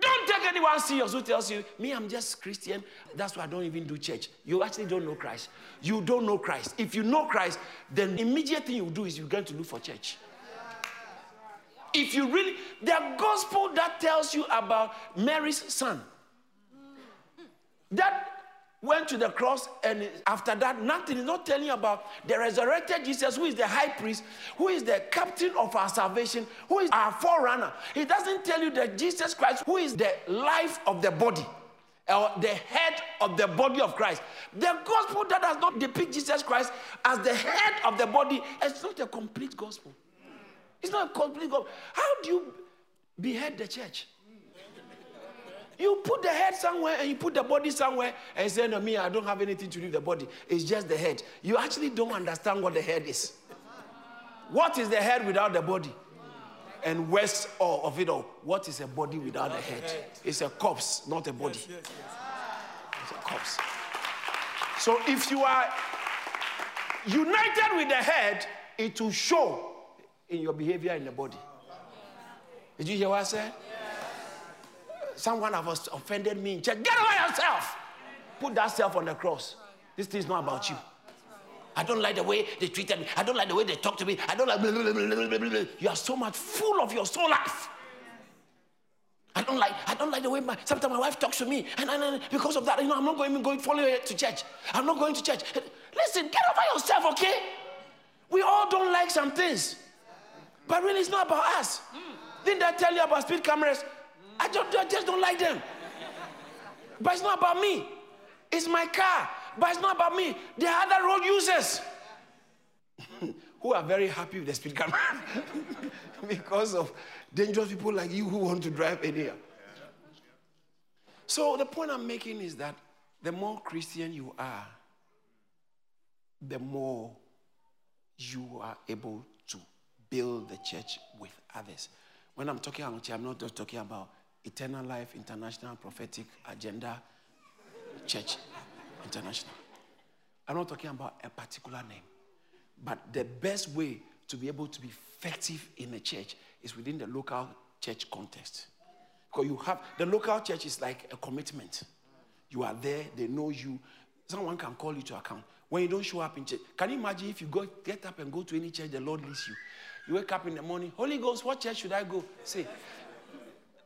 Don't take anyone serious who tells you, me, I'm just Christian. That's why I don't even do church. You actually don't know Christ. You don't know Christ. If you know Christ, then the immediate thing you do is you're going to look for church. If you really, the gospel that tells you about Mary's son, that went to the cross, and after that, nothing is not telling you about the resurrected Jesus, who is the high priest, who is the captain of our salvation, who is our forerunner. He doesn't tell you that Jesus Christ, who is the life of the body, or the head of the body of Christ. The gospel that does not depict Jesus Christ as the head of the body is not a complete gospel. It's not a complete God. How do you behead the church? You put the head somewhere and you put the body somewhere and say, No, me, I don't have anything to do with the body. It's just the head. You actually don't understand what the head is. What is the head without the body? And west of it all, what is a body without a head? It's a corpse, not a body. It's a corpse. So if you are united with the head, it will show in your behavior in the body. Did you hear what I said? Someone has offended me in church. Get over yourself. Put that self on the cross. This thing is not about you. I don't like the way they treated me. I don't like the way they talk to me. I don't like blah, blah, blah, You are so much full of your soul life. I don't like, I don't like the way my, sometimes my wife talks to me. And, and, and because of that, you know, I'm not going, going follow her to church. I'm not going to church. Listen, get over yourself, okay? We all don't like some things. But really, it's not about us. Didn't I tell you about speed cameras? I just, I just don't like them. But it's not about me. It's my car. But it's not about me. There are other road users who are very happy with the speed camera because of dangerous people like you who want to drive anyhow. So the point I'm making is that the more Christian you are, the more you are able build the church with others. When I'm talking about church, I'm not just talking about eternal life, international prophetic agenda, church, international. I'm not talking about a particular name. But the best way to be able to be effective in a church is within the local church context. Because you have the local church is like a commitment. You are there, they know you. Someone can call you to account. When you don't show up in church, can you imagine if you go get up and go to any church, the Lord leads you. You wake up in the morning, Holy Ghost, what church should I go? Say,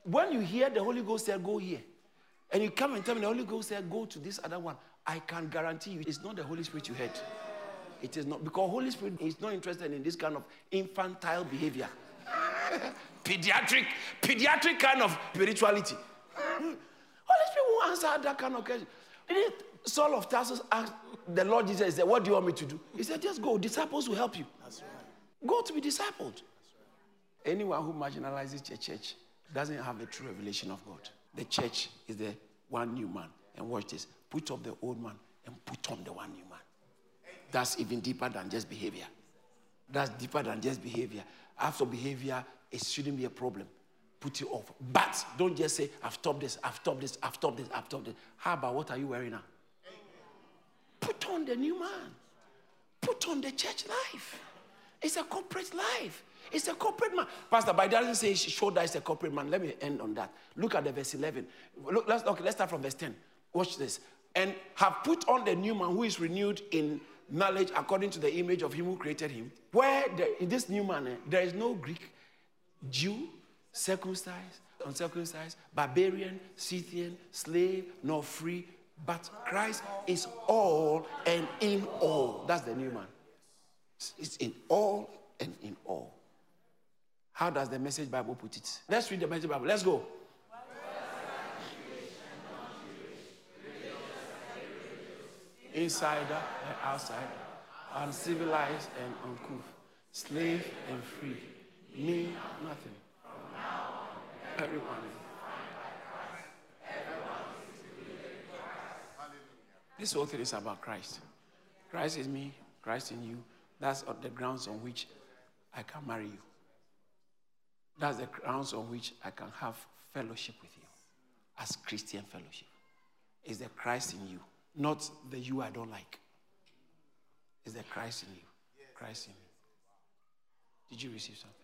when you hear the Holy Ghost say, go here, and you come and tell me the Holy Ghost said, go to this other one, I can guarantee you it's not the Holy Spirit you heard. It is not, because Holy Spirit is not interested in this kind of infantile behavior. pediatric, pediatric kind of spirituality. Holy Spirit won't answer that kind of question. Didn't Saul of Tarsus asked the Lord Jesus, said, What do you want me to do? He said, Just go. Disciples will help you. Go to be discipled. Anyone who marginalizes a church doesn't have a true revelation of God. The church is the one new man. And watch this put off the old man and put on the one new man. That's even deeper than just behavior. That's deeper than just behavior. After behavior, it shouldn't be a problem. Put it off. But don't just say, I've stopped this, I've stopped this, I've stopped this, I've stopped this. How about what are you wearing now? Put on the new man. Put on the church life. It's a corporate life. It's a corporate man. Pastor, but it doesn't say show that it's a corporate man. Let me end on that. Look at the verse 11. Look, let's, okay, let's start from verse 10. Watch this. And have put on the new man who is renewed in knowledge according to the image of him who created him. Where the, in this new man, eh, there is no Greek, Jew, circumcised, uncircumcised, barbarian, Scythian, slave, nor free, but Christ is all and in all. That's the new man. It's in all and in all. How does the message Bible put it? Let's read the message Bible. Let's go. insider and outsider, uncivilized and uncouth, slave and free, me nothing. Everyone. This whole thing is about Christ. Christ is me, Christ in you. That's the grounds on which I can marry you. That's the grounds on which I can have fellowship with you as Christian fellowship. Is the Christ in you. Not the you I don't like. It's the Christ in you. Christ in you. Did you receive something?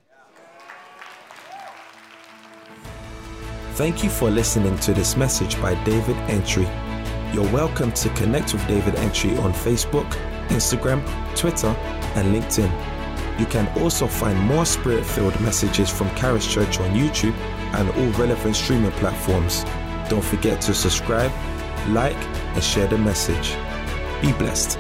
Thank you for listening to this message by David Antwi. You're welcome to connect with David Antwi on Facebook, Instagram, Twitter, and LinkedIn. You can also find more spirit filled messages from Charis Church on YouTube and all relevant streaming platforms. Don't forget to subscribe, like, and share the message. Be blessed.